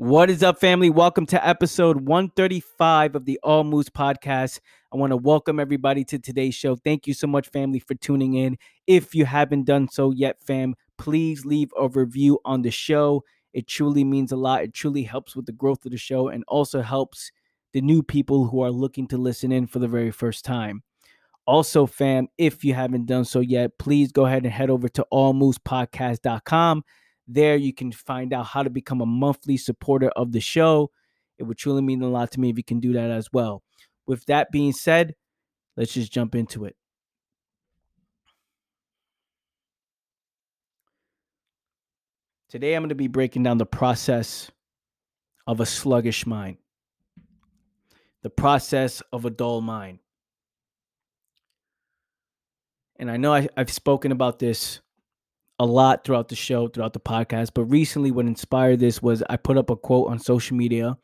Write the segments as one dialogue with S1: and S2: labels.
S1: What is up, family? Welcome to episode 135 of the All Moose podcast. I want to welcome everybody to today's show. Thank you so much, family, for tuning in. If you haven't done so yet, fam, please leave a review on the show. It truly means a lot. It truly helps with the growth of the show and also helps the new people who are looking to listen in for the very first time. Also, fam, if you haven't done so yet, please go ahead and head over to allmoosepodcast.com there, you can find out how to become a monthly supporter of the show. It would truly mean a lot to me if you can do that as well. With that being said, let's just jump into it. Today, I'm going to be breaking down the process of a sluggish mind, the process of a dull mind. And I know I, have spoken about this a lot throughout the show, throughout the podcast. But recently, what inspired this was I put up a quote on social media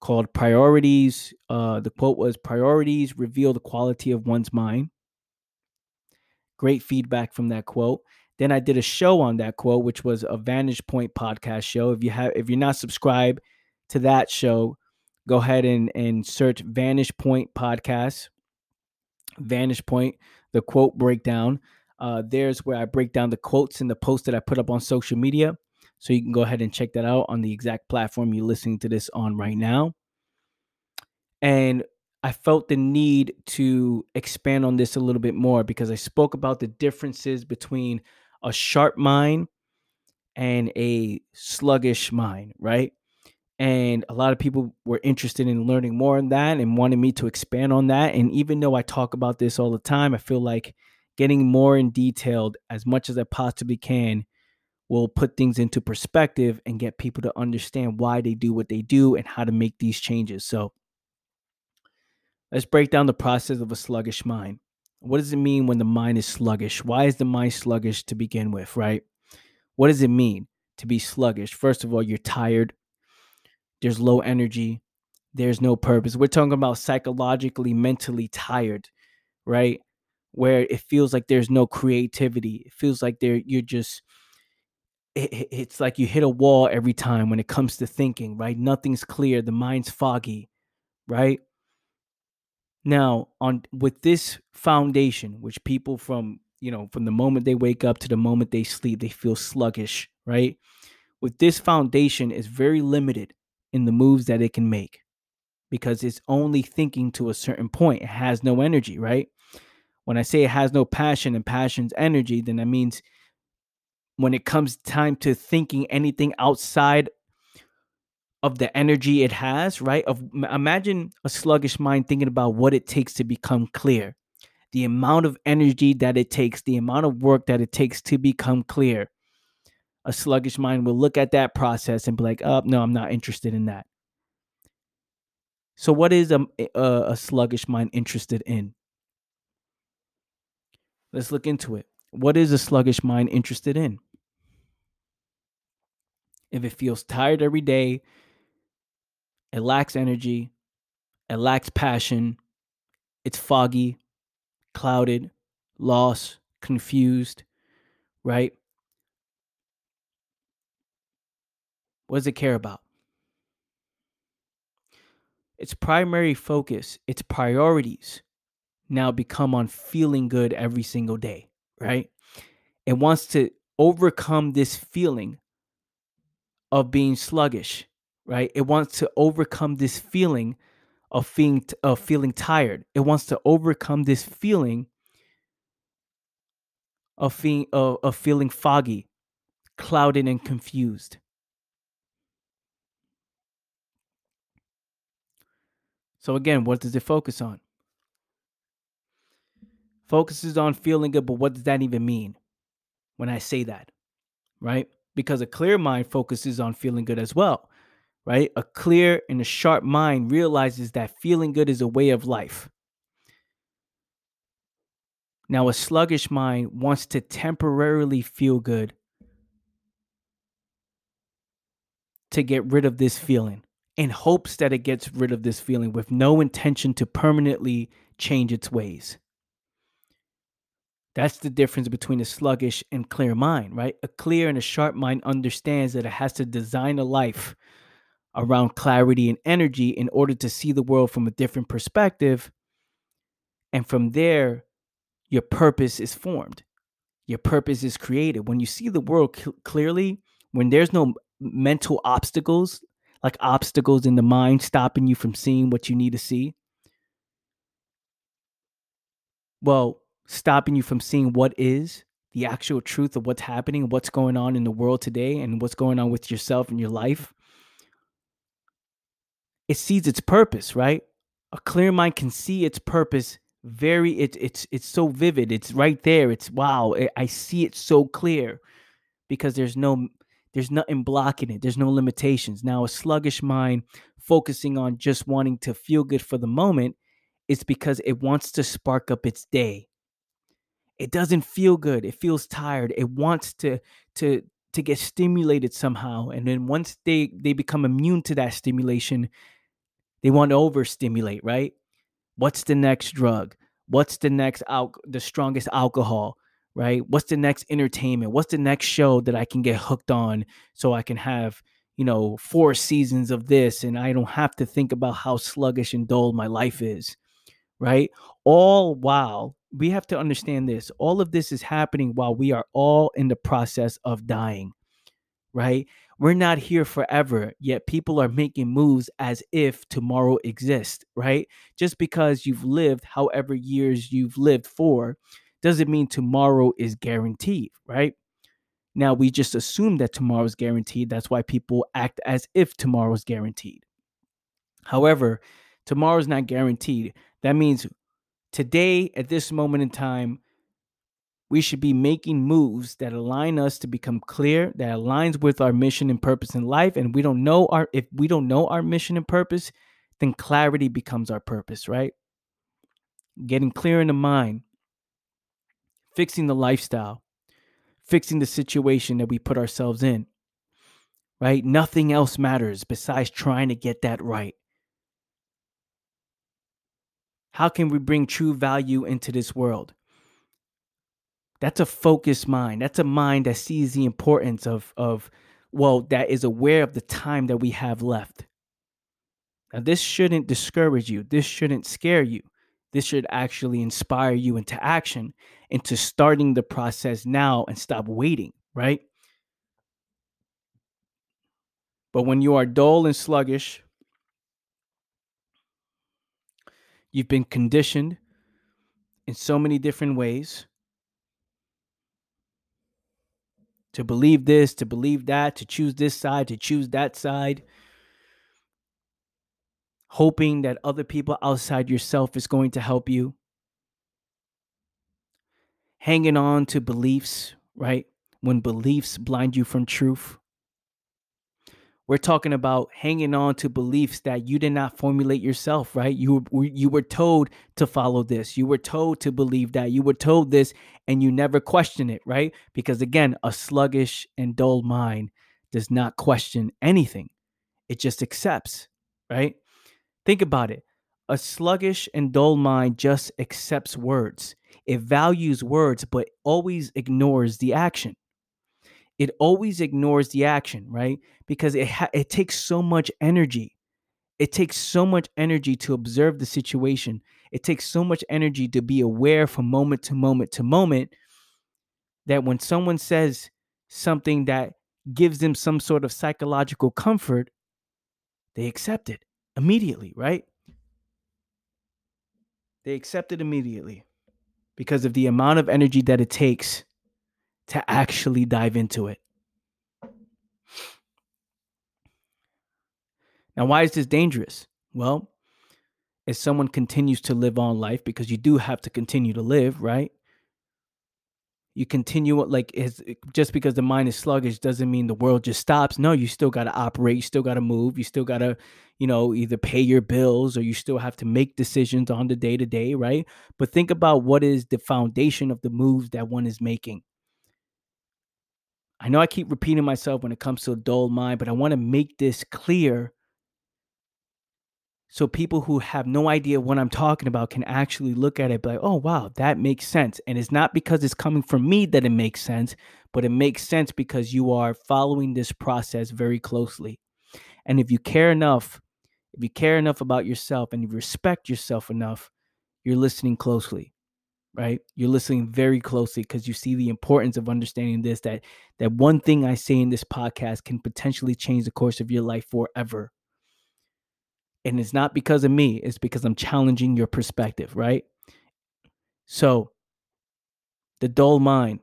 S1: called Priorities. Uh, the quote was Priorities reveal the quality of one's mind. Great feedback from that quote. Then I did a show on that quote, which was a Vantage Point podcast show. If you have, if you're not subscribed to that show, go ahead and and search Vantage Point podcast. Vantage Point, the quote breakdown. Uh, there's where I break down the quotes in the post that I put up on social media. So you can go ahead and check that out on the exact platform you're listening to this on right now. And I felt the need to expand on this a little bit more because I spoke about the differences between a sharp mind and a sluggish mind, right? And a lot of people were interested in learning more on that and wanted me to expand on that. And even though I talk about this all the time, I feel like getting more in detailed as much as I possibly can will put things into perspective and get people to understand why they do what they do and how to make these changes. So let's break down the process of a sluggish mind. What does it mean when the mind is sluggish? Why is the mind sluggish to begin with, right? What does it mean to be sluggish? First of all, you're tired. There's low energy. There's no purpose. We're talking about psychologically, mentally tired, right? Where it feels like there's no creativity. It feels like there you're just it, it's like you hit a wall every time when it comes to thinking, right? Nothing's clear, the mind's foggy, right? Now, on with this foundation, which people from, you know, from the moment they wake up to the moment they sleep, they feel sluggish, right? With this foundation is very limited in the moves that it can make because it's only thinking to a certain point. It has no energy, right? When I say it has no passion and passion's energy, then that means when it comes time to thinking anything outside of the energy it has, right? Of imagine a sluggish mind thinking about what it takes to become clear. The amount of energy that it takes, the amount of work that it takes to become clear. A sluggish mind will look at that process and be like, "Oh, no, I'm not interested in that." So, what is a, a, a sluggish mind interested in? Let's look into it. What is a sluggish mind interested in? If it feels tired every day, it lacks energy, it lacks passion, it's foggy, clouded, lost, confused, right? What does it care about? Its primary focus, its priorities now become on feeling good every single day, right? It wants to overcome this feeling of being sluggish, right? It wants to overcome this feeling of feeling of feeling tired. It wants to overcome this feeling of feeling of, of feeling foggy, clouded and confused. So again, what does it focus on? Focuses on feeling good, but what does that even mean when I say that? Right? Because a clear mind focuses on feeling good as well. Right? A clear and a sharp mind realizes that feeling good is a way of life. Now, a sluggish mind wants to temporarily feel good to get rid of this feeling in hopes that it gets rid of this feeling with no intention to permanently change its ways. That's the difference between a sluggish and clear mind, right? A clear and a sharp mind understands that it has to design a life around clarity and energy in order to see the world from a different perspective. And from there, your purpose is formed. Your purpose is created. When you see the world cl- clearly, when there's no mental obstacles, like obstacles in the mind stopping you from seeing what you need to see, well, stopping you from seeing what is the actual truth of what's happening, what's going on in the world today, and what's going on with yourself and your life, it sees its purpose, right? A clear mind can see its purpose very it, it's it's so vivid it's right there it's wow i see it so clear because there's no there's nothing blocking it there's no limitations now a sluggish mind focusing on just wanting to feel good for the moment is because it wants to spark up its day it doesn't feel good it feels tired it wants to to to get stimulated somehow and then once they they become immune to that stimulation they want to overstimulate right? What's the next drug? What's the next out the strongest alcohol right? What's the next entertainment? What's the next show that i can get hooked on so i can have you know four seasons of this and i don't have to think about how sluggish and dull my life is right? All while we have to understand this all of this is happening while we are all in the process of dying right we're not here forever, yet people are making moves as if tomorrow exists, right? Just because you've lived however years you've lived for doesn't mean tomorrow is guaranteed, right? Now, we just assume that tomorrow is guaranteed. That's why people act as if tomorrow is guaranteed. However, tomorrow is not guaranteed. That means today, at this moment in time, we should be making moves that align us to become clear that aligns with our mission and purpose in life and we don't know our if we don't know our mission and purpose then clarity becomes our purpose right? Getting clear in the mind fixing the lifestyle fixing the situation that we put ourselves in right? Nothing else matters besides trying to get that right how can we bring true value into this world that's a focused mind. That's a mind that sees the importance of of well, that is aware of the time that we have left. Now, this shouldn't discourage you. This shouldn't scare you. This should actually inspire you into action, into starting the process now and stop waiting, right? But when you are dull and sluggish, you've been conditioned in so many different ways to believe this, to believe that, to choose this side, to choose that side, hoping that other people outside yourself is going to help you, hanging on to beliefs, right? When beliefs blind you from truth. We're talking about hanging on to beliefs that you did not formulate yourself, right? You were, you were told to follow this. You were told to believe that. You were told this and you never question it, right? Because again, a sluggish and dull mind does not question anything. It just accepts, right? Think about it. A sluggish and dull mind just accepts words. It values words, but always ignores the action it always ignores the action, right? Because it ha- it takes so much energy. It takes so much energy to observe the situation. It takes so much energy to be aware from moment to moment to moment that when someone says something that gives them some sort of psychological comfort, they accept it immediately, right? They accept it immediately because of the amount of energy that it takes to actually dive into it. Now, why is this dangerous? Well, as someone continues to live on life, because you do have to continue to live, right? You continue like is just because the mind is sluggish doesn't mean the world just stops. No, you still got to operate. You still got to move. You still got to, you know, either pay your bills or you still have to make decisions on the day to day, right? But think about what is the foundation of the moves that one is making. I know I keep repeating myself when it comes to a dull mind, but I want to make this clear so people who have no idea what I'm talking about can actually look at it like, oh wow, that makes sense. And it's not because it's coming from me that it makes sense, but it makes sense because you are following this process very closely. And if you care enough, if you care enough about yourself and you respect yourself enough, you're listening closely right? You're listening very closely because you see the importance of understanding this that that one thing i say in this podcast can potentially change the course of your life forever. And it's not because of me it's because i'm challenging your perspective right? So the dull mind.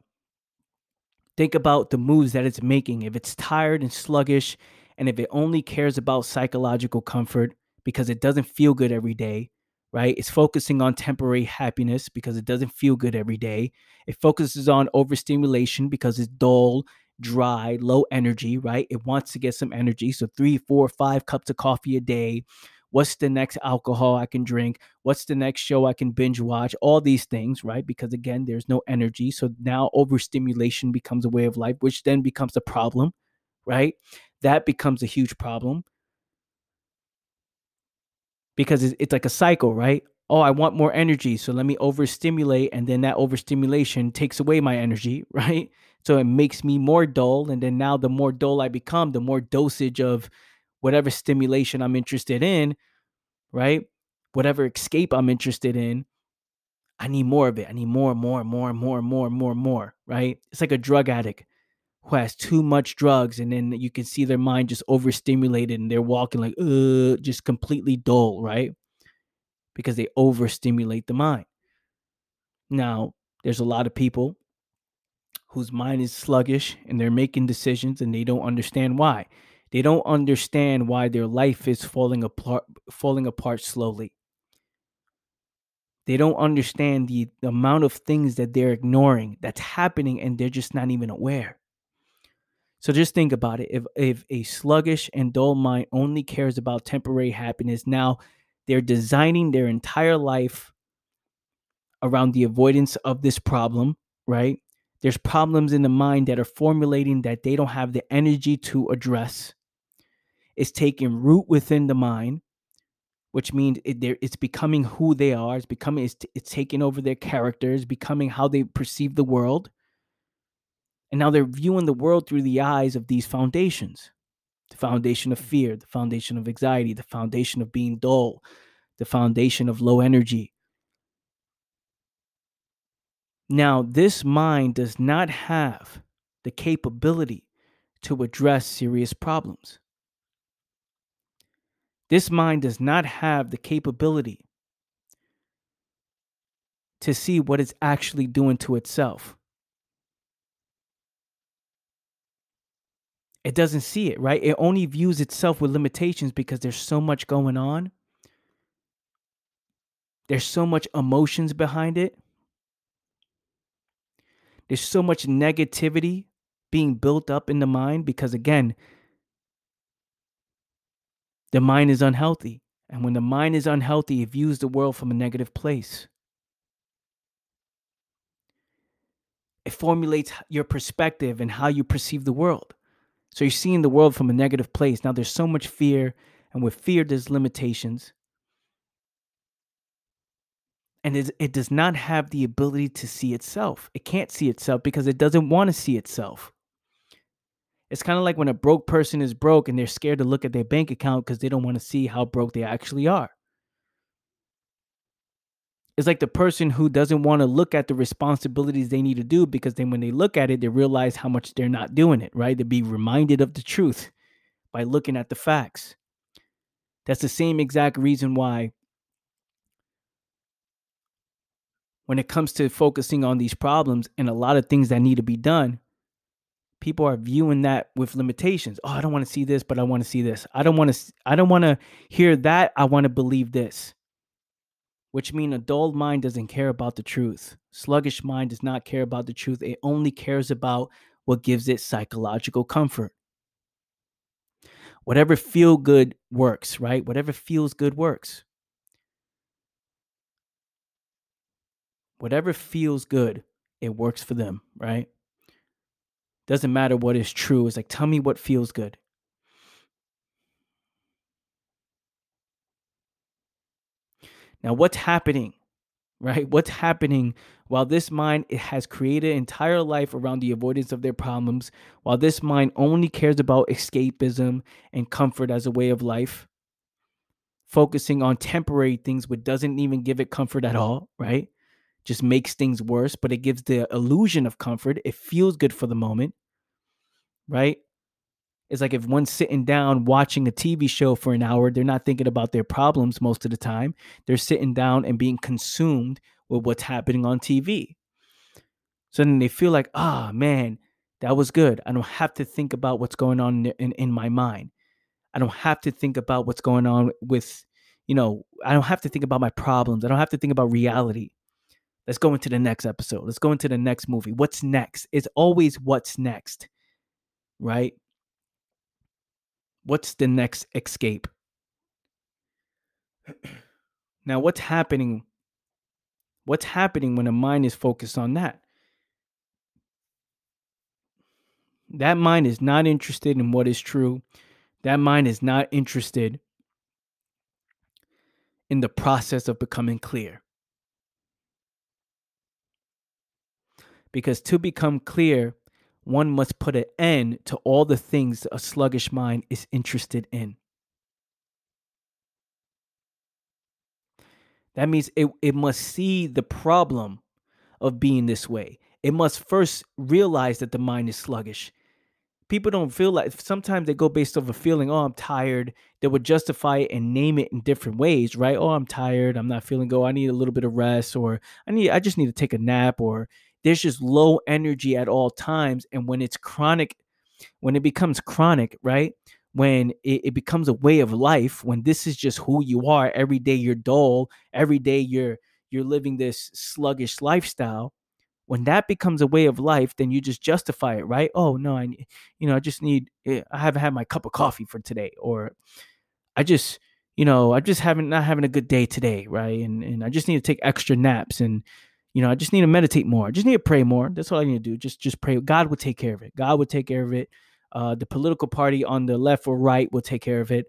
S1: Think about the moves that it's making. If it's tired and sluggish and if it only cares about psychological comfort because it doesn't feel good every day right? It's focusing on temporary happiness because it doesn't feel good every day. It focuses on overstimulation because it's dull, dry, low energy, right? It wants to get some energy. So, three, four, five cups of coffee a day. What's the next alcohol I can drink? What's the next show I can binge watch? All these things, right? Because again, there's no energy. So now overstimulation becomes a way of life, which then becomes a problem, right? That becomes a huge problem because it's, it's like a cycle, right? Oh, I want more energy, so let me overstimulate, and then that overstimulation takes away my energy, right? So it makes me more dull, and then now the more dull I become, the more dosage of whatever stimulation I'm interested in, right? Whatever escape I'm interested in, I need more of it. I need more, more, more, more, more, more, more, right? It's like a drug addict who has too much drugs and then you can see their mind just overstimulated and they're walking like uh just completely dull right? Because they overstimulate the mind. Now there's a lot of people whose mind is sluggish and they're making decisions and they don't understand why. They don't understand why their life is falling apart falling apart slowly. They don't understand the, the amount of things that they're ignoring that's happening and they're just not even aware so just think about it. If if a sluggish and dull mind only cares about temporary happiness, now they're designing their entire life around the avoidance of this problem, right? There's problems in the mind that are formulating that they don't have the energy to address. It's taking root within the mind, which means it, it's becoming who they are. It's becoming it's, it's taking over their characters, becoming how they perceive the world and now they're viewing the world through the eyes of these foundations the foundation of fear, the foundation of anxiety, the foundation of being dull, the foundation of low energy. Now, this mind does not have the capability to address serious problems. This mind does not have the capability to see what it's actually doing to itself. It doesn't see it, right? It only views itself with limitations because there's so much going on. There's so much emotions behind it. There's so much negativity being built up in the mind because, again, the mind is unhealthy. And when the mind is unhealthy, it views the world from a negative place. It formulates your perspective and how you perceive the world. So you're seeing the world from a negative place. Now there's so much fear, and with fear, there's limitations. And it does not have the ability to see itself. It can't see itself because it doesn't want to see itself. It's kind of like when a broke person is broke and they're scared to look at their bank account because they don't want to see how broke they actually are it's like the person who doesn't want to look at the responsibilities they need to do because then when they look at it, they realize how much they're not doing it, right? To be reminded of the truth by looking at the facts. That's the same exact reason why when it comes to focusing on these problems and a lot of things that need to be done, people are viewing that with limitations. Oh, I don't want to see this, but I want to see this. I don't want to I don't want to hear that. I want to believe this which mean a dull mind doesn't care about the truth. Sluggish mind does not care about the truth. It only cares about what gives it psychological comfort. Whatever feel good works, right? Whatever feels good works. Whatever feels good, it works for them, right? Doesn't matter what is true. It's like, tell me what feels good. Now, what's happening right? What's happening while this mind has created an entire life around the avoidance of their problems, while this mind only cares about escapism and comfort as a way of life, focusing on temporary things which doesn't even give it comfort at all, right? Just makes things worse, but it gives the illusion of comfort. It feels good for the moment, right? It's like if one's sitting down watching a TV show for an hour, they're not thinking about their problems most of the time. They're sitting down and being consumed with what's happening on TV. So then they feel like, ah, oh, man, that was good. I don't have to think about what's going on in, in, in my mind. I don't have to think about what's going on with, you know, I don't have to think about my problems. I don't have to think about reality. Let's go into the next episode. Let's go into the next movie. What's next? It's always what's next, right? What's the next escape? now, what's happening? What's happening when a mind is focused on that? That mind is not interested in what is true. That mind is not interested in the process of becoming clear. Because to become clear, one must put an end to all the things a sluggish mind is interested in. That means it, it must see the problem of being this way. It must first realize that the mind is sluggish. People don't feel like sometimes they go based off a feeling, oh, I'm tired. They would justify it and name it in different ways, right? Oh, I'm tired. I'm not feeling good. I need a little bit of rest, or I need I just need to take a nap, or there's just low energy at all times. And when it's chronic, when it becomes chronic, right? When it, it becomes a way of life, when this is just who you are, every day you're dull, every day you're you're living this sluggish lifestyle, when that becomes a way of life then you just justify it right oh no i you know i just need eh, i haven't had my cup of coffee for today or i just you know i just haven't not having a good day today right and and i just need to take extra naps and you know, I just need to meditate more. I just need to pray more. That's all I need to do. Just just pray. God will take care of it. God will take care of it. Uh, the political party on the left or right will take care of it.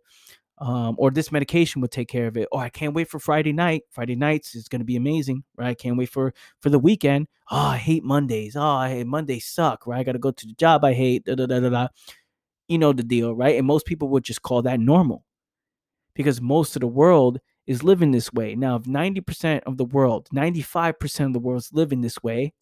S1: Um, or this medication will take care of it. Or I can't wait for Friday night. Friday nights is going to be amazing, right? I can't wait for for the weekend. Oh, I hate Mondays. Oh, I hate Mondays suck, right? I got to go to the job I hate. Da, da, da, da, da. You know the deal, right? And most people would just call that normal because most of the world is living this way. Now, if 90% of the world, 95% of the world is living this way,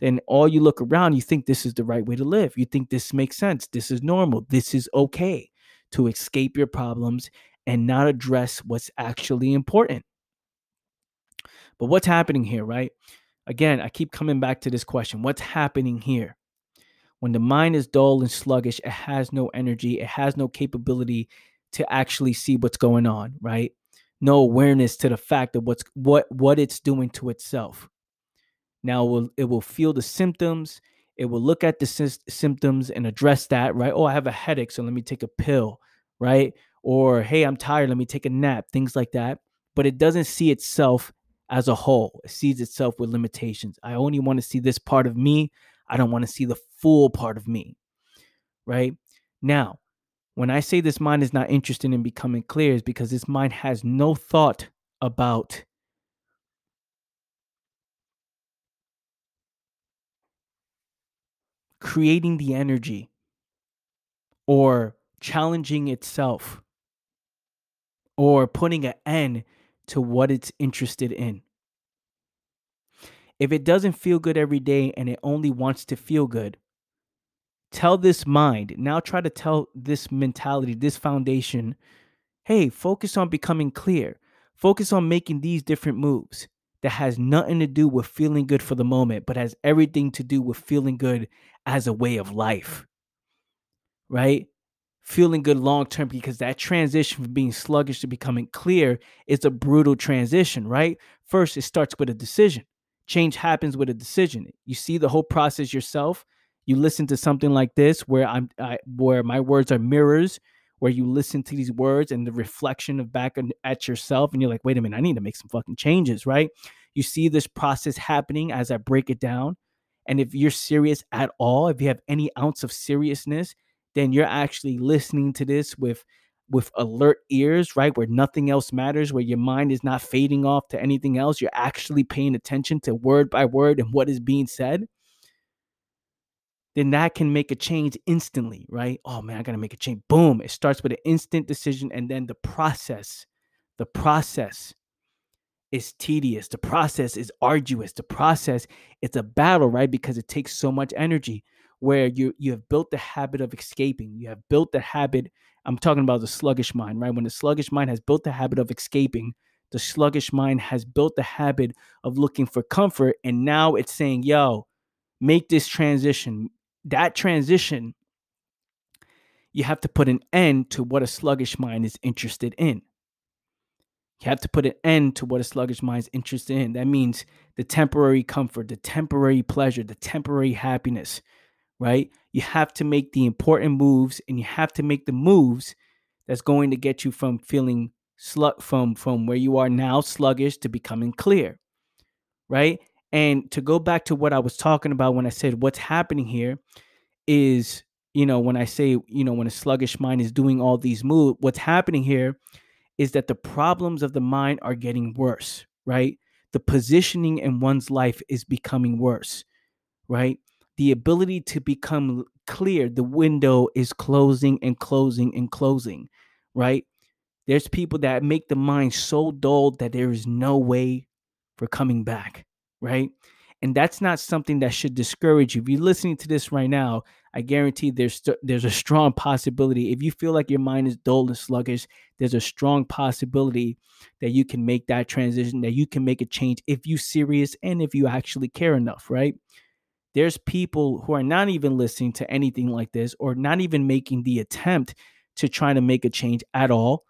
S1: then all you look around, you think this is the right way to live. You think this makes sense. This is normal. This is okay to escape your problems and not address what's actually important. But what's happening here, right? Again, I keep coming back to this question what's happening here? When the mind is dull and sluggish, it has no energy, it has no capability to actually see what's going on, right? No awareness to the fact of what's what what it's doing to itself. Now it will, it will feel the symptoms. It will look at the sy- symptoms and address that, right? Oh, I have a headache, so let me take a pill, right? Or hey, I'm tired, let me take a nap, things like that. But it doesn't see itself as a whole. It sees itself with limitations. I only want to see this part of me. I don't want to see the full part of me. Right? Now, when I say this mind is not interested in becoming clear, is because this mind has no thought about creating the energy or challenging itself or putting an end to what it's interested in. If it doesn't feel good every day and it only wants to feel good, tell this mind now try to tell this mentality this foundation hey focus on becoming clear. Focus on making these different moves that has nothing to do with feeling good for the moment but has everything to do with feeling good as a way of life. Right? Feeling good long term because that transition from being sluggish to becoming clear is a brutal transition right? First it starts with a decision. Change happens with a decision. You see the whole process yourself you listen to something like this where i'm I, where my words are mirrors where you listen to these words and the reflection of back at yourself and you're like wait a minute i need to make some fucking changes right you see this process happening as i break it down and if you're serious at all if you have any ounce of seriousness then you're actually listening to this with with alert ears, right? Where nothing else matters, where your mind is not fading off to anything else. You're actually paying attention to word by word and what is being said. Then that can make a change instantly, right? Oh man, I gotta make a change. Boom. It starts with an instant decision and then the process. The process is tedious. The process is arduous. The process, it's a battle, right? Because it takes so much energy where you you have built the habit of escaping. You have built the habit. I'm talking about the sluggish mind, right? When the sluggish mind has built the habit of escaping, the sluggish mind has built the habit of looking for comfort, and now it's saying, "Yo, make this transition." That transition, you have to put an end to what a sluggish mind is interested in. You have to put an end to what a sluggish mind is interested in. That means the temporary comfort, the temporary pleasure, the temporary happiness, right? You have to make the important moves and you have to make the moves that's going to get you from feeling slug from from where you are now sluggish to becoming clear. Right? And to go back to what I was talking about when I said what's happening here is, you know, when I say, you know, when a sluggish mind is doing all these moves, what's happening here is that the problems of the mind are getting worse, right? The positioning in one's life is becoming worse, right? The ability to become clear, the window is closing and closing and closing, right? There's people that make the mind so dull that there is no way for coming back, right? And that's not something that should discourage you. If you're listening to this right now, I guarantee there's there's a strong possibility. If you feel like your mind is dull and sluggish, there's a strong possibility that you can make that transition, that you can make a change if you serious and if you actually care enough, right? There's people who are not even listening to anything like this or not even making the attempt to try to make a change at all,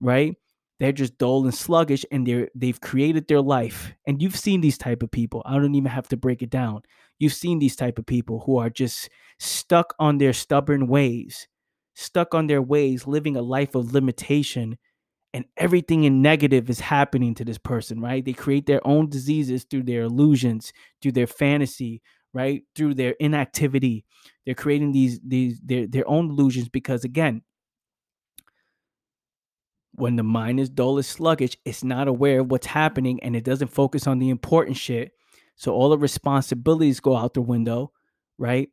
S1: right? They're just dull and sluggish and they're they've created their life. And you've seen these type of people. I don't even have to break it down. You've seen these type of people who are just stuck on their stubborn ways, stuck on their ways, living a life of limitation, and everything in negative is happening to this person, right? They create their own diseases through their illusions, through their fantasy, right? Through their inactivity. They're creating these these their their own illusions because again, when the mind is dull, is sluggish, it's not aware of what's happening and it doesn't focus on the important shit. So all the responsibilities go out the window, right?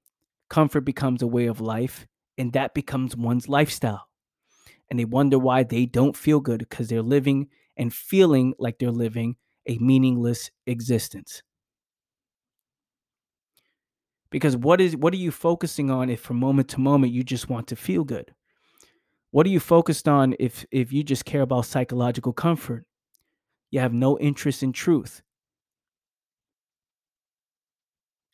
S1: Comfort becomes a way of life, and that becomes one's lifestyle. And they wonder why they don't feel good because they're living and feeling like they're living a meaningless existence. Because what is what are you focusing on if from moment to moment you just want to feel good? What are you focused on if if you just care about psychological comfort? You have no interest in truth.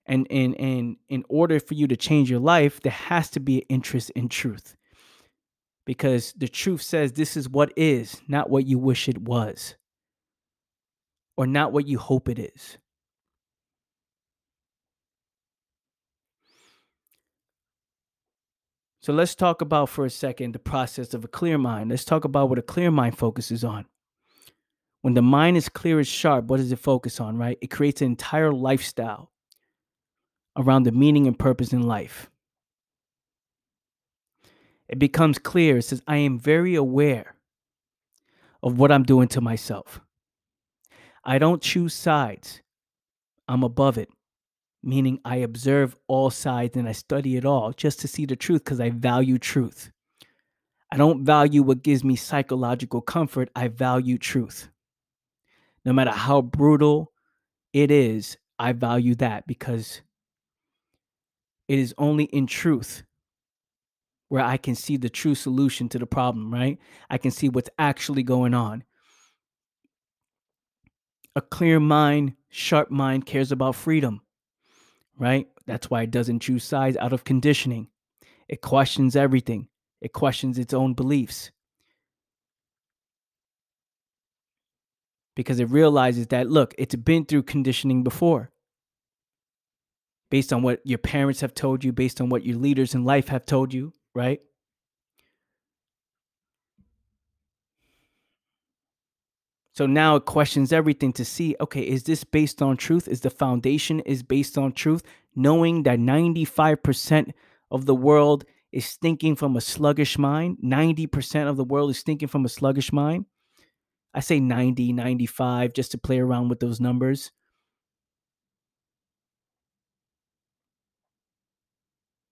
S1: And and and in order for you to change your life, there has to be an interest in truth. Because the truth says this is what is, not what you wish it was. Or not what you hope it is. So let's talk about for a second the process of a clear mind. Let's talk about what a clear mind focuses on. When the mind is clear and sharp, what does it focus on, right? It creates an entire lifestyle around the meaning and purpose in life. It becomes clear. It says, I am very aware of what I'm doing to myself. I don't choose sides, I'm above it meaning I observe all sides and I study it all just to see the truth because I value truth. I don't value what gives me psychological comfort, I value truth. No matter how brutal it is, I value that because it is only in truth where I can see the true solution to the problem, right? I can see what's actually going on. A clear mind, sharp mind cares about freedom right? That's why it doesn't choose sides out of conditioning. It questions everything, it questions its own beliefs. Because it realizes that, look, it's been through conditioning before. Based on what your parents have told you, based on what your leaders in life have told you, right? So now it questions everything to see, okay, is this based on truth? Is the foundation is based on truth? Knowing that 95% of the world is thinking from a sluggish mind. 90% of the world is thinking from a sluggish mind. I say 90, 95 just to play around with those numbers.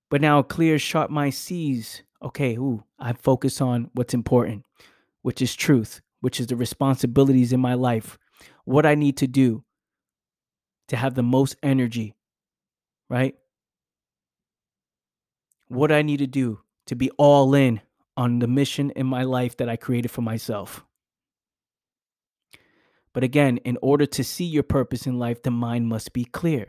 S1: But now a clear, sharp mind sees, okay, ooh, I focus on what's important, which is truth, which is the responsibilities in my life, what I need to do to have the most energy, right? What I need to do to be all in on the mission in my life that I created for myself. But again, in order to see your purpose in life, the mind must be clear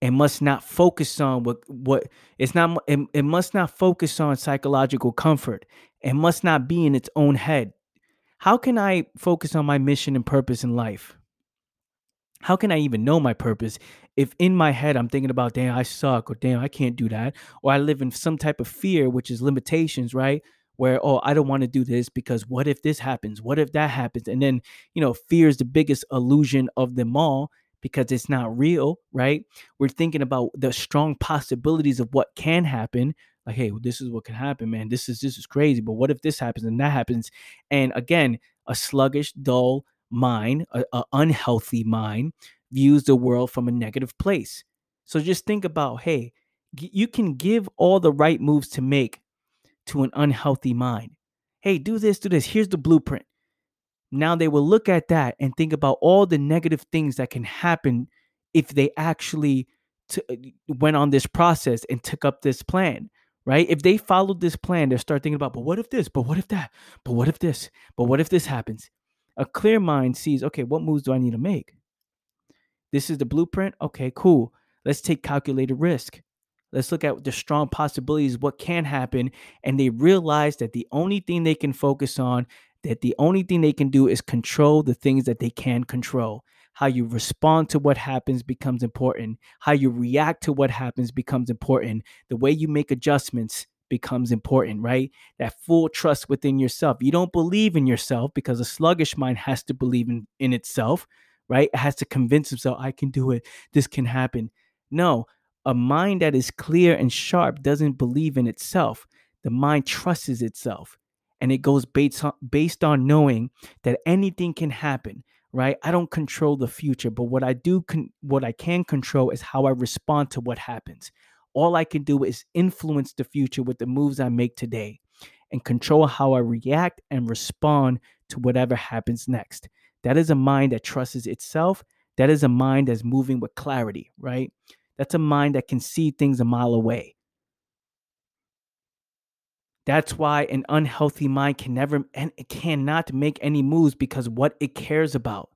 S1: and must not focus on what what it's not it, it must not focus on psychological comfort It must not be in its own head how can i focus on my mission and purpose in life how can i even know my purpose if in my head i'm thinking about damn i suck or damn i can't do that or i live in some type of fear which is limitations right where oh i don't want to do this because what if this happens what if that happens and then you know fear is the biggest illusion of them all because it's not real, right? We're thinking about the strong possibilities of what can happen. Like, hey, this is what can happen, man. This is this is crazy. But what if this happens and that happens? And again, a sluggish, dull mind, a, a unhealthy mind, views the world from a negative place. So just think about, hey, you can give all the right moves to make to an unhealthy mind. Hey, do this, do this. Here's the blueprint. Now they will look at that and think about all the negative things that can happen if they actually t- uh, went on this process and took up this plan, right? If they followed this plan, they start thinking about, but what if this? But what if that? But what if this? But what if this happens? A clear mind sees, okay, what moves do I need to make? This is the blueprint. Okay, cool. Let's take calculated risk. Let's look at the strong possibilities, what can happen. And they realize that the only thing they can focus on that the only thing they can do is control the things that they can control. How you respond to what happens becomes important. How you react to what happens becomes important. The way you make adjustments becomes important, right? That full trust within yourself. You don't believe in yourself because a sluggish mind has to believe in, in itself, right? It has to convince itself, I can do it. This can happen. No, a mind that is clear and sharp doesn't believe in itself. The mind trusts itself and it goes based on, based on knowing that anything can happen right? I don't control the future but what i do con- what i can control is how i respond to what happens. All i can do is influence the future with the moves i make today and control how i react and respond to whatever happens next. That is a mind that trusts itself. That is a mind that's moving with clarity right? That's a mind that can see things a mile away that's why an unhealthy mind can never and it cannot make any moves because what it cares about.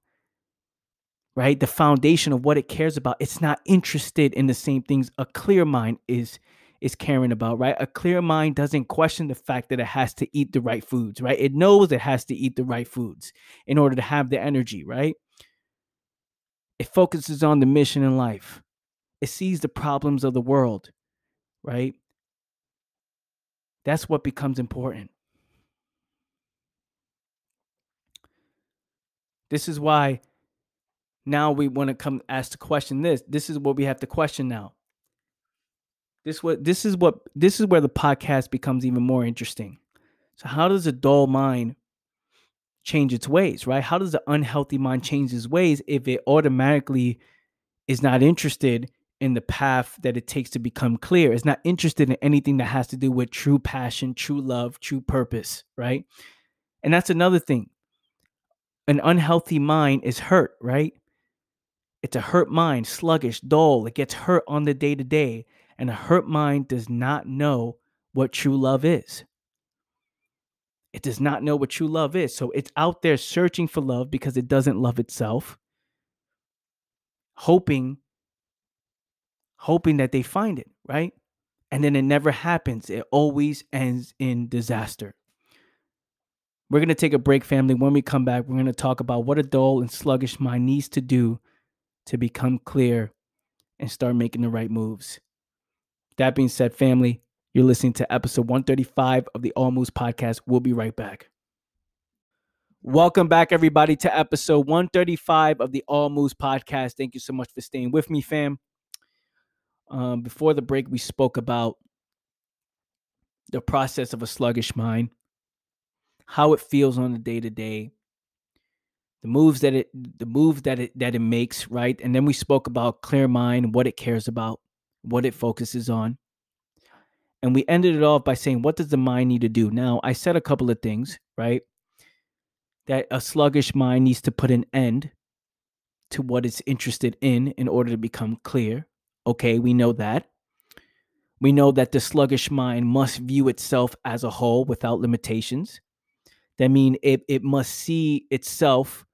S1: Right? The foundation of what it cares about, it's not interested in the same things a clear mind is is caring about, right? A clear mind doesn't question the fact that it has to eat the right foods, right? It knows it has to eat the right foods in order to have the energy, right? It focuses on the mission in life. It sees the problems of the world, right? That's what becomes important. This is why now we want to come ask the question this. This is what we have to question now. This what this is what this is where the podcast becomes even more interesting. So how does a dull mind change its ways, right? How does the unhealthy mind change its ways if it automatically is not interested in the path that it takes to become clear. It's not interested in anything that has to do with true passion, true love, true purpose, right? And that's another thing. An unhealthy mind is hurt, right? It's a hurt mind, sluggish, dull. It gets hurt on the day to day. And a hurt mind does not know what true love is. It does not know what true love is. So it's out there searching for love because it doesn't love itself, hoping hoping that they find it, right? And then it never happens. It always ends in disaster. We're going to take a break, family. When we come back, we're going to talk about what a dull and sluggish mind needs to do to become clear and start making the right moves. That being said, family, you're listening to episode 135 of the All Moves podcast. We'll be right back. Welcome back, everybody, to episode 135 of the All Moves podcast. Thank you so much for staying with me, fam um, before the break, we spoke about the process of a sluggish mind, how it feels on the day to day, the moves that it the move that it that it makes, right? And then we spoke about clear mind, what it cares about, what it focuses on. And we ended it off by saying, what does the mind need to do? Now, I said a couple of things, right? That a sluggish mind needs to put an end to what it's interested in in order to become clear. Okay, we know that. We know that the sluggish mind must view itself as a whole without limitations. That means it, it must see itself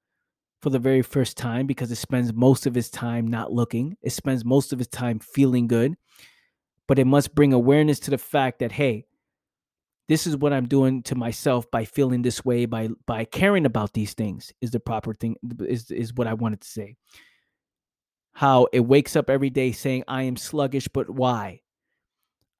S1: for the very first time because it spends most of its time not looking. It spends most of its time feeling good. But it must bring awareness to the fact that, hey, this is what I'm doing to myself by feeling this way, by by caring about these things is the proper thing, is is what I wanted to say. How it wakes up every day saying, I am sluggish, but why?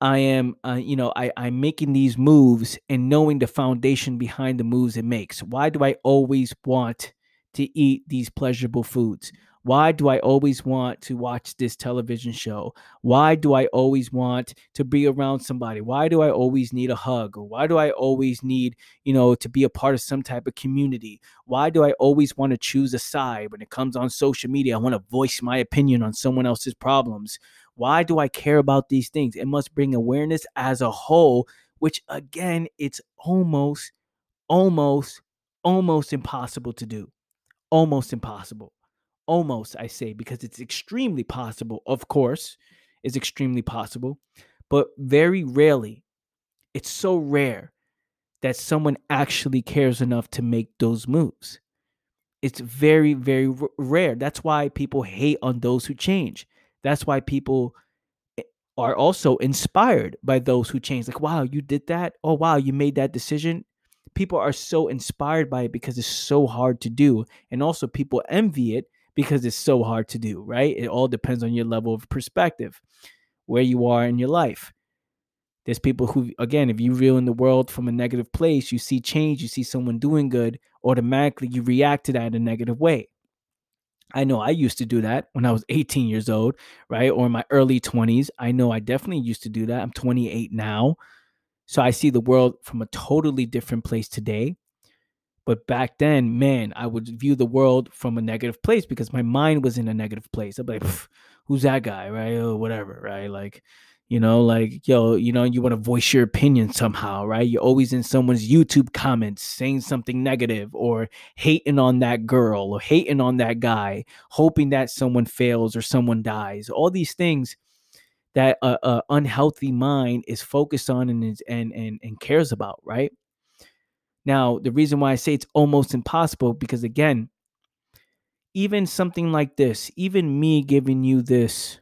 S1: I am, uh, you know, I, I'm making these moves and knowing the foundation behind the moves it makes. Why do I always want to eat these pleasurable foods? Why do I always want to watch this television show? Why do I always want to be around somebody? Why do I always need a hug? Or why do I always need, you know, to be a part of some type of community? Why do I always want to choose a side when it comes on social media? I want to voice my opinion on someone else's problems. Why do I care about these things? It must bring awareness as a whole, which again, it's almost, almost, almost impossible to do. Almost impossible almost I say because it's extremely possible, of course, is extremely possible, but very rarely, it's so rare that someone actually cares enough to make those moves. It's very, very r- rare. That's why people hate on those who change. That's why people eh, are also inspired by those who change. Like, wow, you did that. Oh, wow, you made that decision. People are so inspired by it because it's so hard to do. And also, people envy it because it's so hard to do, right? It all depends on your level of perspective, where you are in your life. There's people who, again, if you view in the world from a negative place, you see change, you see someone doing good, automatically you react to that in a negative way. I know I used to do that when I was 18 years old, right? Or in my early 20s. I know I definitely used to do that. I'm 28 now. So I see the world from a totally different place today. But back then, man, I would view the world from a negative place because my mind was in a negative place. I'd be like, who's that guy, right? Or whatever, right? Like, you know, like, yo, you know, you want to voice your opinion somehow, right? You're always in someone's YouTube comments saying something negative or hating on that girl or hating on that guy, hoping that someone fails or someone dies. All these things that a, a unhealthy mind is focused on and, is, and and and cares about, right? Now, the reason why I say it's almost impossible because again, even something like this, even me giving you this,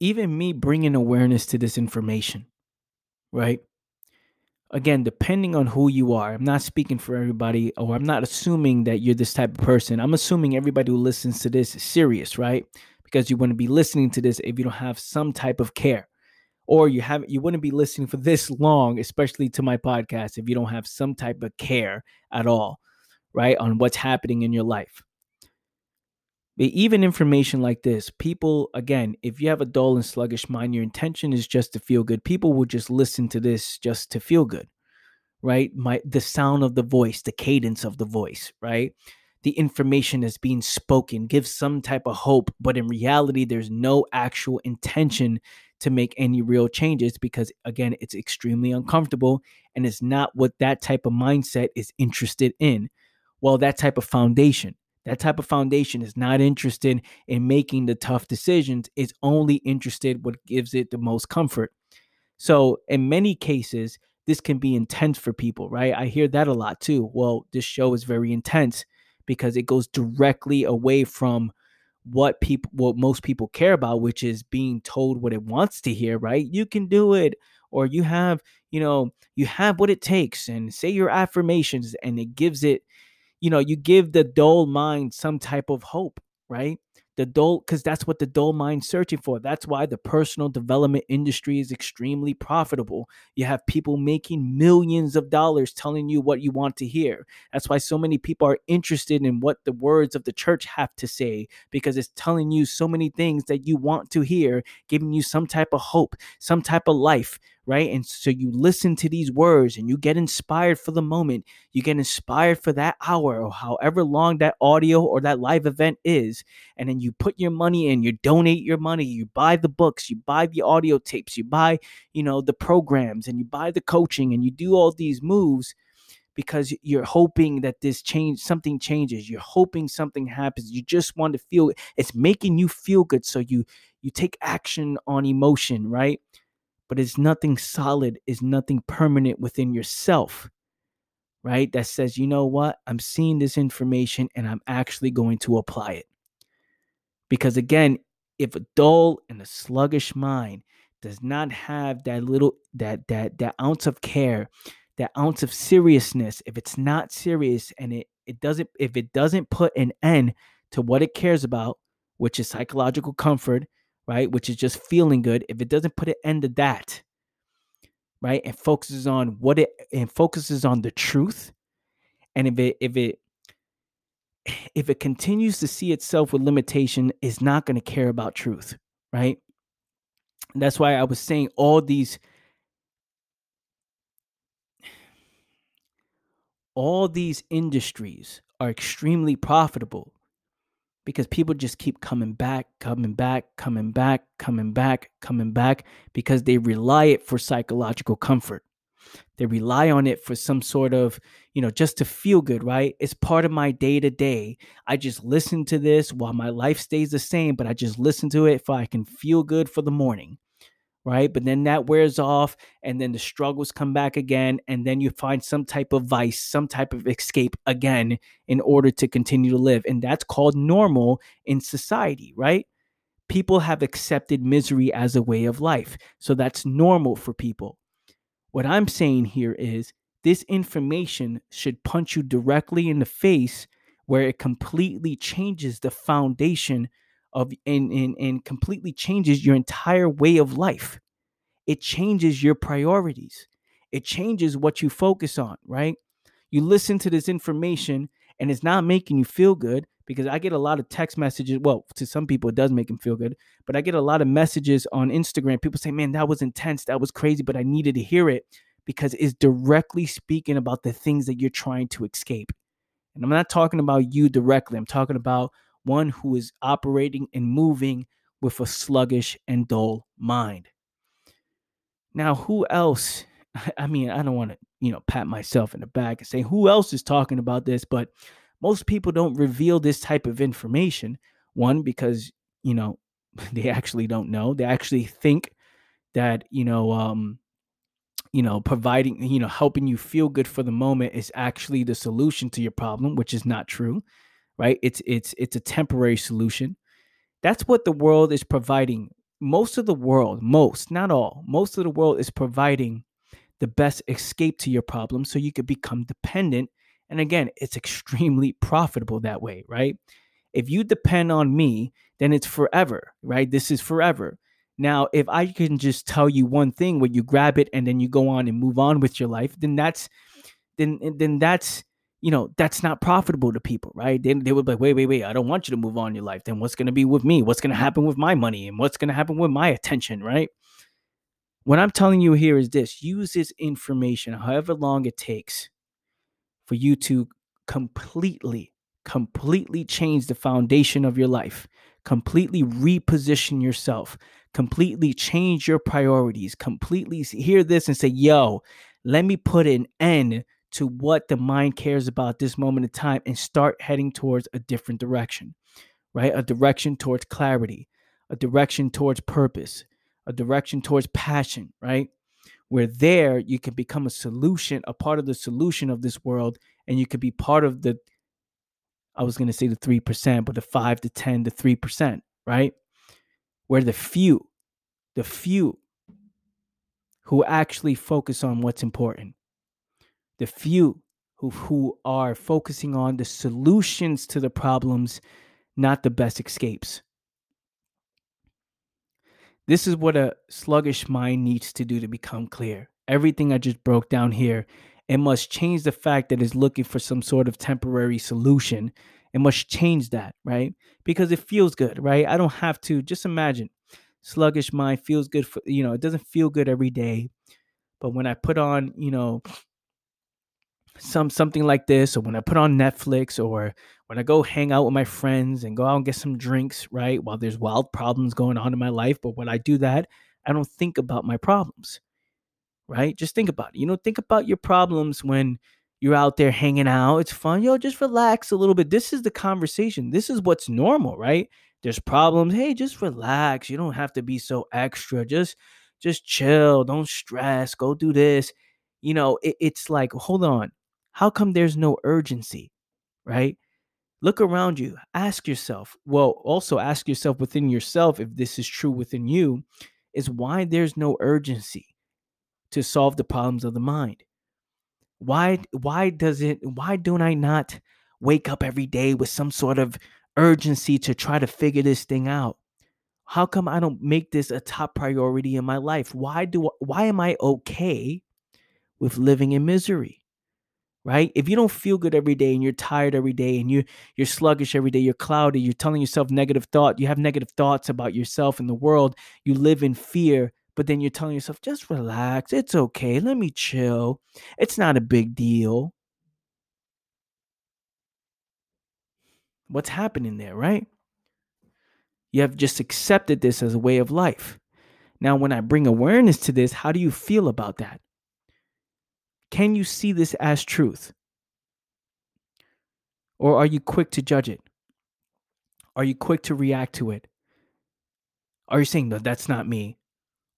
S1: even me bringing awareness to this information, right? Again, depending on who you are, I'm not speaking for everybody, or I'm not assuming that you're this type of person. I'm assuming everybody who listens to this is serious, right? Because you wouldn't be listening to this if you don't have some type of care or you have you wouldn't be listening for this long especially to my podcast if you don't have some type of care at all right on what's happening in your life. But even information like this people again if you have a dull and sluggish mind your intention is just to feel good. People will just listen to this just to feel good right? My the sound of the voice the cadence of the voice right? The information that's being spoken gives some type of hope but in reality there's no actual intention to make any real changes because again it's extremely uncomfortable and it's not what that type of mindset is interested in. Well that type of foundation that type of foundation is not interested in making the tough decisions. It's only interested what gives it the most comfort. So in many cases this can be intense for people right? I hear that a lot too. Well this show is very intense because it goes directly away from what people what most people care about which is being told what it wants to hear right? You can do it or you have you know you have what it takes and say your affirmations and it gives it you know you give the dull mind some type of hope right the dull because that's what the dull mind's searching for. That's why the personal development industry is extremely profitable. You have people making millions of dollars telling you what you want to hear. That's why so many people are interested in what the words of the church have to say because it's telling you so many things that you want to hear giving you some type of hope some type of life right? And so you listen to these words and you get inspired for the moment. You get inspired for that hour or however long that audio or that live event is. And then you put your money in, you donate your money, you buy the books, you buy the audio tapes, you buy, you know, the programs and you buy the coaching and you do all these moves because you're hoping that this change something changes you're hoping something happens you just want to feel it's making you feel good so you you take action on emotion right but it's nothing solid, is nothing permanent within yourself, right? That says, you know what? I'm seeing this information and I'm actually going to apply it. Because again, if a dull and a sluggish mind does not have that little that that that ounce of care, that ounce of seriousness, if it's not serious and it it doesn't if it doesn't put an end to what it cares about, which is psychological comfort, right? Which is just feeling good. If it doesn't put an end to that, right, and focuses on what it and focuses on the truth, and if it if it if it continues to see itself with limitation, is not going to care about truth, right? And that's why I was saying all these all these industries are extremely profitable because people just keep coming back, coming back, coming back, coming back, coming back because they rely it for psychological comfort. They rely on it for some sort of, you know, just to feel good, right? It's part of my day to day. I just listen to this while my life stays the same, but I just listen to it if I can feel good for the morning right? But then that wears off, and then the struggles come back again, and then you find some type of vice, some type of escape again in order to continue to live. And that's called normal in society, right? People have accepted misery as a way of life. So that's normal for people. What I'm saying here is this information should punch you directly in the face where it completely changes the foundation of and, and, and completely changes your entire way of life. It changes your priorities. It changes what you focus on, right? You listen to this information and it's not making you feel good because I get a lot of text messages. Well, to some people, it does make them feel good, but I get a lot of messages on Instagram. People say, man, that was intense. That was crazy, but I needed to hear it because it's directly speaking about the things that you're trying to escape. And I'm not talking about you directly, I'm talking about one who is operating and moving with a sluggish and dull mind. Now, who else? I mean, I don't want to, you know, pat myself in the back and say who else is talking about this, but most people don't reveal this type of information. One, because, you know, they actually don't know. They actually think that, you know, um, you know, providing, you know, helping you feel good for the moment is actually the solution to your problem, which is not true right? It's it's it's a temporary solution. That's what the world is providing. Most of the world, most, not all, most of the world is providing the best escape to your problem so you could become dependent. And again, it's extremely profitable that way, right? If you depend on me, then it's forever, right? This is forever. Now, if I can just tell you one thing where you grab it and then you go on and move on with your life, then that's then then that's you know, that's not profitable to people, right? They, they would be like, wait, wait, wait, I don't want you to move on in your life. Then what's going to be with me? What's going to happen with my money? And what's going to happen with my attention, right? What I'm telling you here is this use this information, however long it takes, for you to completely, completely change the foundation of your life, completely reposition yourself, completely change your priorities, completely hear this and say, yo, let me put an end to what the mind cares about this moment in time and start heading towards a different direction, right? A direction towards clarity, a direction towards purpose, a direction towards passion, right? Where there you can become a solution, a part of the solution of this world, and you can be part of the, I was going to say the 3%, but the 5 to 10 to 3%, right? Where the few, the few who actually focus on what's important the few who, who are focusing on the solutions to the problems, not the best escapes. This is what a sluggish mind needs to do to become clear. Everything I just broke down here, it must change the fact that it's looking for some sort of temporary solution. It must change that, right? Because it feels good, right? I don't have to just imagine sluggish mind feels good for you know it doesn't feel good every day but when i put on you know some something like this or when i put on netflix or when i go hang out with my friends and go out and get some drinks right while there's wild problems going on in my life. But when i do that i don't think about my problems right? Just think about it. You know think about your problems when you're out there hanging out. It's fun. Yo just relax a little bit. This is the conversation. This is what's normal right? There's problems. Hey just relax. You don't have to be so extra. Just just chill. Don't stress. Go do this. You know it, it's like hold on how come there's no urgency right look around you ask yourself well also ask yourself within yourself if this is true within you is why there's no urgency to solve the problems of the mind why why does it why don't i not wake up every day with some sort of urgency to try to figure this thing out? How come I don't make this a top priority in my life? Why do why am I okay with living in misery? Right? If you don't feel good every day and you're tired every day and you you're sluggish every day, you're cloudy, you're telling yourself negative thought, you have negative thoughts about yourself and the world, you live in fear, but then you're telling yourself just relax, it's okay, let me chill. It's not a big deal. What's happening there, right? You have just accepted this as a way of life. Now, when I bring awareness to this, how do you feel about that? Can you see this as truth? Or are you quick to judge it? Are you quick to react to it? Are you saying, no, that's not me?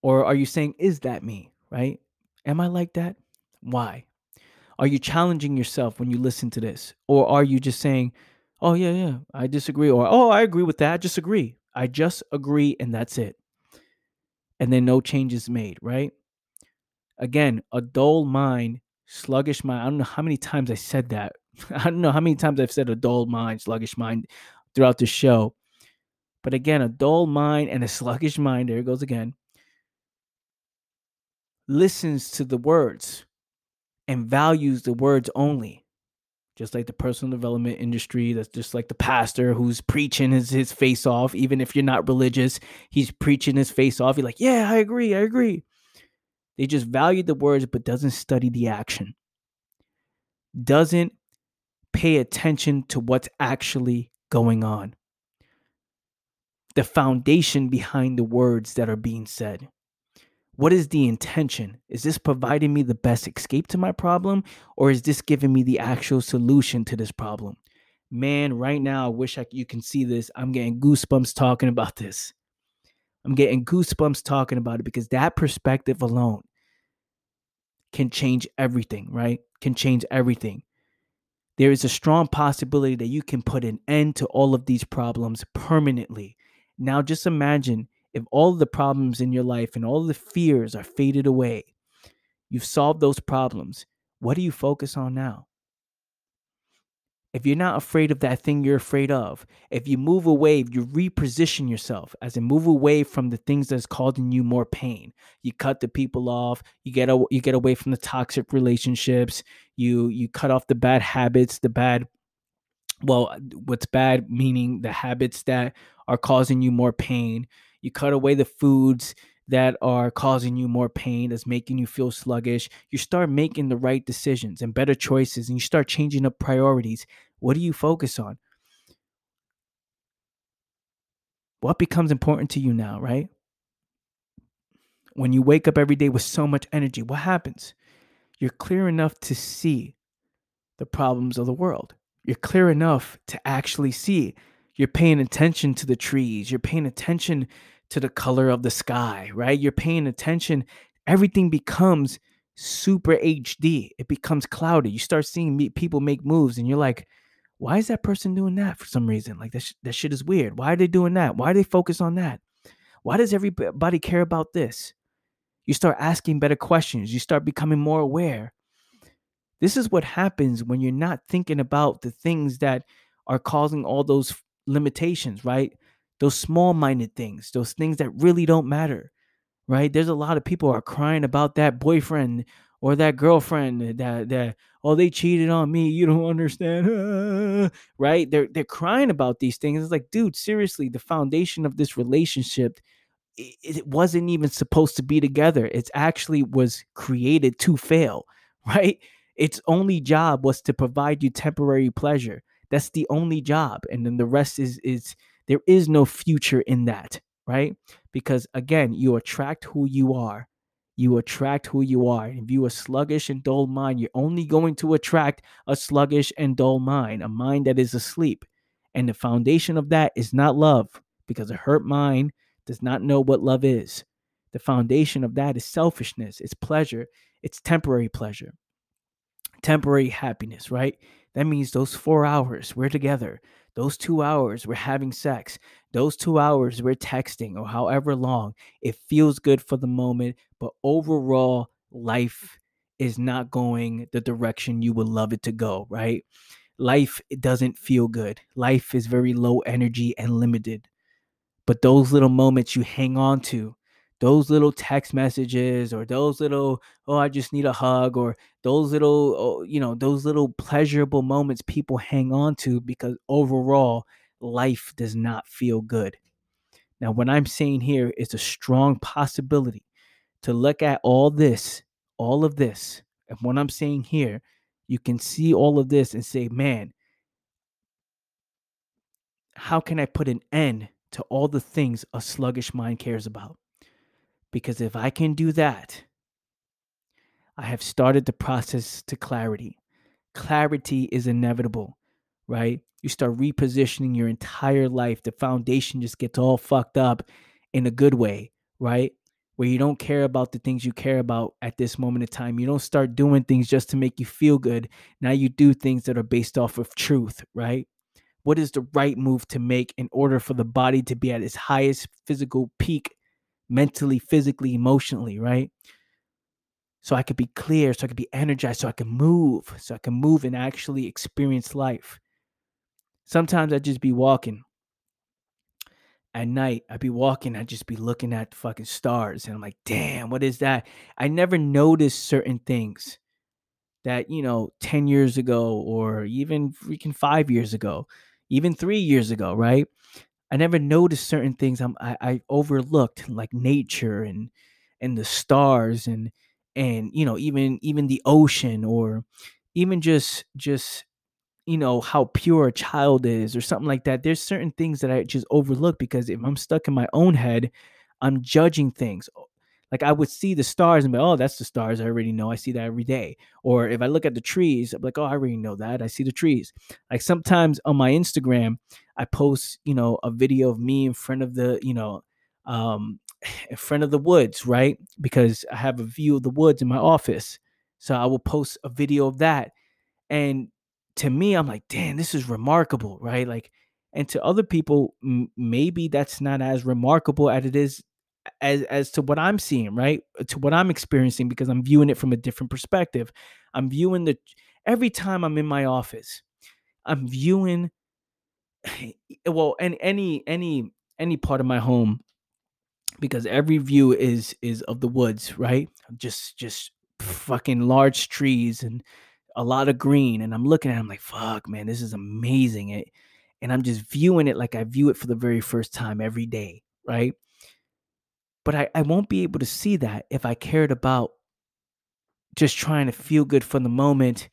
S1: Or are you saying, is that me? Right? Am I like that? Why? Are you challenging yourself when you listen to this? Or are you just saying, oh, yeah, yeah, I disagree? Or, oh, I agree with that. I disagree. I just agree and that's it. And then no changes made, right? Again, a dull mind, sluggish mind. I don't know how many times I said that. I don't know how many times I've said a dull mind, sluggish mind throughout the show. But again, a dull mind and a sluggish mind, there it goes again, listens to the words and values the words only just like the personal development industry that's just like the pastor who's preaching his, his face off even if you're not religious he's preaching his face off you're like yeah i agree i agree they just value the words but doesn't study the action doesn't pay attention to what's actually going on the foundation behind the words that are being said what is the intention? Is this providing me the best escape to my problem or is this giving me the actual solution to this problem? Man, right now I wish I, you can see this. I'm getting goosebumps talking about this. I'm getting goosebumps talking about it because that perspective alone can change everything, right? Can change everything. There is a strong possibility that you can put an end to all of these problems permanently. Now, just imagine if all the problems in your life and all the fears are faded away, you've solved those problems, what do you focus on now? If you're not afraid of that thing you're afraid of, if you move away, you reposition yourself as in move away from the things that's causing you more pain, you cut the people off, you get a, you get away from the toxic relationships, you you cut off the bad habits, the bad well, what's bad meaning the habits that are causing you more pain you cut away the foods that are causing you more pain, that's making you feel sluggish. You start making the right decisions and better choices, and you start changing up priorities. What do you focus on? What becomes important to you now, right? When you wake up every day with so much energy, what happens? You're clear enough to see the problems of the world. You're clear enough to actually see you're paying attention to the trees, you're paying attention to the color of the sky, right? You're paying attention. Everything becomes super HD. It becomes cloudy. You start seeing people make moves, and you're like, why is that person doing that for some reason? Like that, sh- that shit is weird. Why are they doing that? Why do they focus on that? Why does everybody care about this? You start asking better questions. You start becoming more aware. This is what happens when you're not thinking about the things that are causing all those limitations, right? Those small minded things, those things that really don't matter, right? There's a lot of people are crying about that boyfriend or that girlfriend that that oh they cheated on me you don't understand right they're they're crying about these things it's like dude seriously the foundation of this relationship it wasn't even supposed to be together. It actually was created to fail, right? Its only job was to provide you temporary pleasure. That's the only job. And then the rest is is there is no future in that, right? Because again, you attract who you are. You attract who you are. If you are sluggish and dull mind, you're only going to attract a sluggish and dull mind, a mind that is asleep. And the foundation of that is not love, because a hurt mind does not know what love is. The foundation of that is selfishness, it's pleasure, it's temporary pleasure, temporary happiness, right? That means those four hours we're together, those two hours we're having sex, those two hours we're texting, or however long, it feels good for the moment, but overall, life is not going the direction you would love it to go, right? Life doesn't feel good. Life is very low energy and limited. But those little moments you hang on to, those little text messages or those little oh i just need a hug or those little oh, you know those little pleasurable moments people hang on to because overall life does not feel good. Now what i'm saying here is a strong possibility to look at all this all of this and what i'm saying here you can see all of this and say man how can i put an end to all the things a sluggish mind cares about because if I can do that, I have started the process to clarity. Clarity is inevitable, right? You start repositioning your entire life. The foundation just gets all fucked up in a good way, right? Where you don't care about the things you care about at this moment in time. You don't start doing things just to make you feel good. Now you do things that are based off of truth, right? What is the right move to make in order for the body to be at its highest physical peak mentally, physically, emotionally, right? So I could be clear, so I could be energized, so I can move, so I can move and actually experience life. Sometimes I'd just be walking at night. I'd be walking, I'd just be looking at the fucking stars, and I'm like, damn, what is that? I never noticed certain things that, you know, 10 years ago or even freaking five years ago, even three years ago, right? I never noticed certain things I'm, I, I overlooked like nature and and the stars and and you know even even the ocean or even just just you know how pure a child is or something like that. There's certain things that i just overlook because if i'm stuck in my own head i'm judging things like I would see the stars and be, oh, that's the stars. I already know. I see that every day. Or if I look at the trees, I'm like, oh, I already know that. I see the trees. Like sometimes on my Instagram, I post, you know, a video of me in front of the, you know, um, in front of the woods, right? Because I have a view of the woods in my office. So I will post a video of that. And to me, I'm like, damn, this is remarkable, right? Like, and to other people, m- maybe that's not as remarkable as it is as as to what I'm seeing, right? To what I'm experiencing because I'm viewing it from a different perspective. I'm viewing the every time I'm in my office, I'm viewing well, and any any any part of my home because every view is is of the woods, right? Just just fucking large trees and a lot of green and I'm looking at it, I'm like, fuck, man, this is amazing. It, and I'm just viewing it like I view it for the very first time every day, right? But I, I won't be able to see that if I cared about just trying to feel good for the moment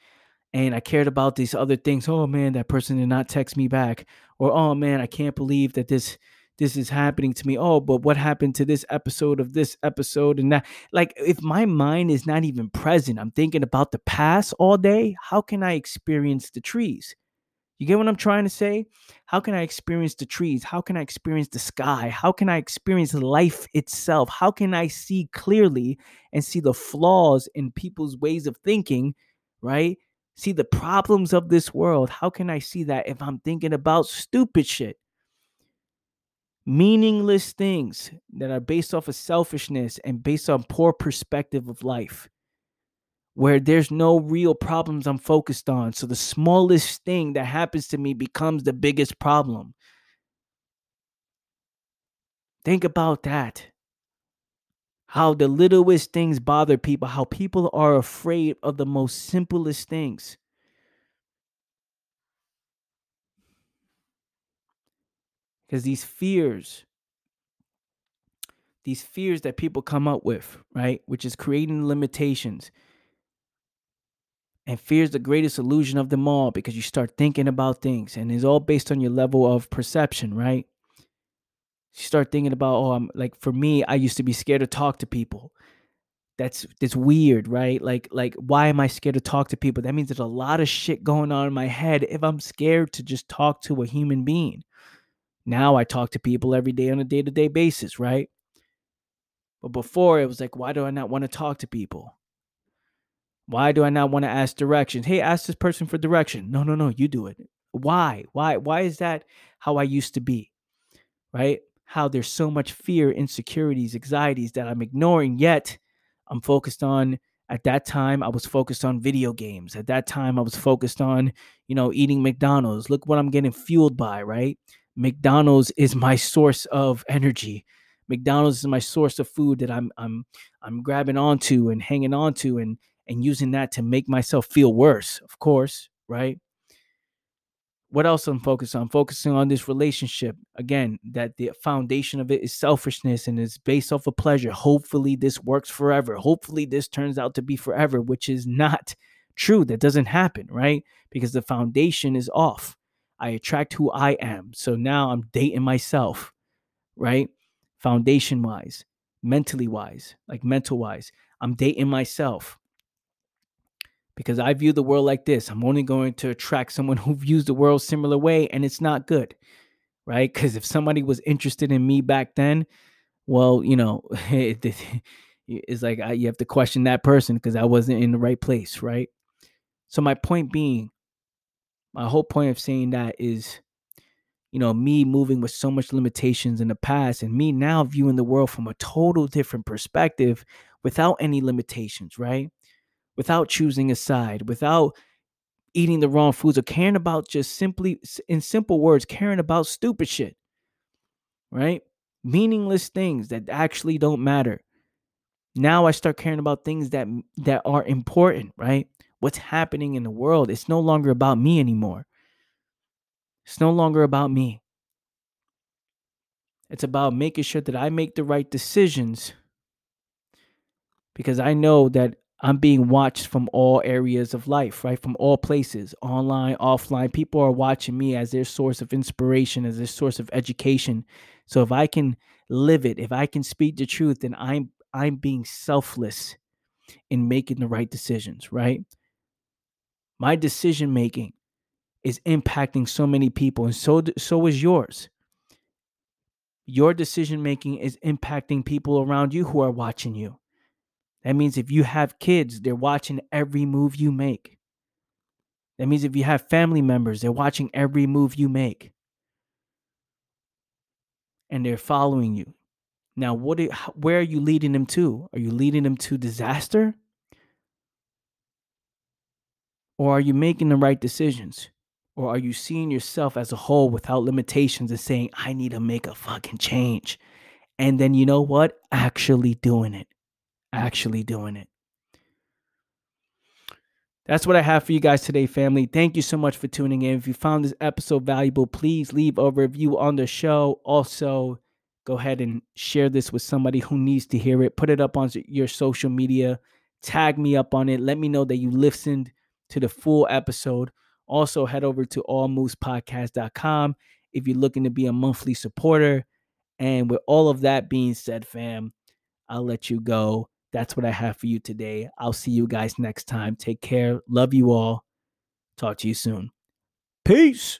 S1: and I cared about these other things. Oh man, that person did not text me back. Or oh man, I can't believe that this this is happening to me. Oh, but what happened to this episode of this episode and that? Like if my mind is not even present, I'm thinking about the past all day, how can I experience the trees? You get what I'm trying to say? How can I experience the trees? How can I experience the sky? How can I experience life itself? How can I see clearly and see the flaws in people's ways of thinking, right? See the problems of this world. How can I see that if I'm thinking about stupid shit? Meaningless things that are based off of selfishness and based on poor perspective of life where there's no real problems I'm focused on. So the smallest thing that happens to me becomes the biggest problem. Think about that. How the littlest things bother people, how people are afraid of the most simplest things. Because these fears, these fears that people come up with, right? Which is creating limitations. And fear is the greatest illusion of them all because you start thinking about things and it's all based on your level of perception, right? You start thinking about, oh, I'm like for me, I used to be scared to talk to people. That's that's weird, right? Like like why am I scared to talk to people? That means there's a lot of shit going on in my head if I'm scared to just talk to a human being. Now I talk to people every day on a day-to-day basis, right? But before it was like, why do I not want to talk to people? Why do I not want to ask directions? Hey, ask this person for direction. No, no, no, you do it. Why? Why? Why is that how I used to be? Right? How there's so much fear, insecurities, anxieties that I'm ignoring, yet I'm focused on at that time I was focused on video games. At that time I was focused on, you know, eating McDonald's. Look what I'm getting fueled by, right? McDonald's is my source of energy. McDonald's is my source of food that I'm I'm I'm grabbing onto and hanging onto and and using that to make myself feel worse, of course, right? What else I'm focused on? Focusing on this relationship. Again, that the foundation of it is selfishness and it's based off of pleasure. Hopefully this works forever. Hopefully this turns out to be forever, which is not true. That doesn't happen, right? Because the foundation is off. I attract who I am. So now I'm dating myself, right? foundation wise, mentally wise, like mental wise. I'm dating myself because I view the world like this. I'm only going to attract someone who views the world similar way, and it's not good, right? Because if somebody was interested in me back then, well, you know, it's like I, you have to question that person because I wasn't in the right place, right? So my point being, my whole point of saying that is you know, me moving with so much limitations in the past and me now viewing the world from a total different perspective without any limitations, right? Without choosing a side, without eating the wrong foods or caring about just simply, in simple words, caring about stupid shit, right? Meaningless things that actually don't matter. Now I start caring about things that that are important, right? What's happening in the world? It's no longer about me anymore. It's no longer about me. It's about making sure that I make the right decisions because I know that I'm being watched from all areas of life, right? From all places, online, offline. People are watching me as their source of inspiration, as their source of education. So if I can live it, if I can speak the truth, then I'm I'm being selfless in making the right decisions, right? My decision making is impacting so many people and so so is yours your decision making is impacting people around you who are watching you that means if you have kids they're watching every move you make that means if you have family members they're watching every move you make and they're following you now what where are you leading them to are you leading them to disaster or are you making the right decisions or are you seeing yourself as a whole without limitations and saying, I need to make a fucking change? And then you know what? Actually doing it. Actually doing it. That's what I have for you guys today, family. Thank you so much for tuning in. If you found this episode valuable, please leave a review on the show. Also, go ahead and share this with somebody who needs to hear it. Put it up on your social media. Tag me up on it. Let me know that you listened to the full episode. Also, head over to allmovespodcast.com if you're looking to be a monthly supporter. And with all of that being said, fam, I'll let you go. That's what I have for you today. I'll see you guys next time. Take care. Love you all. Talk to you soon. Peace.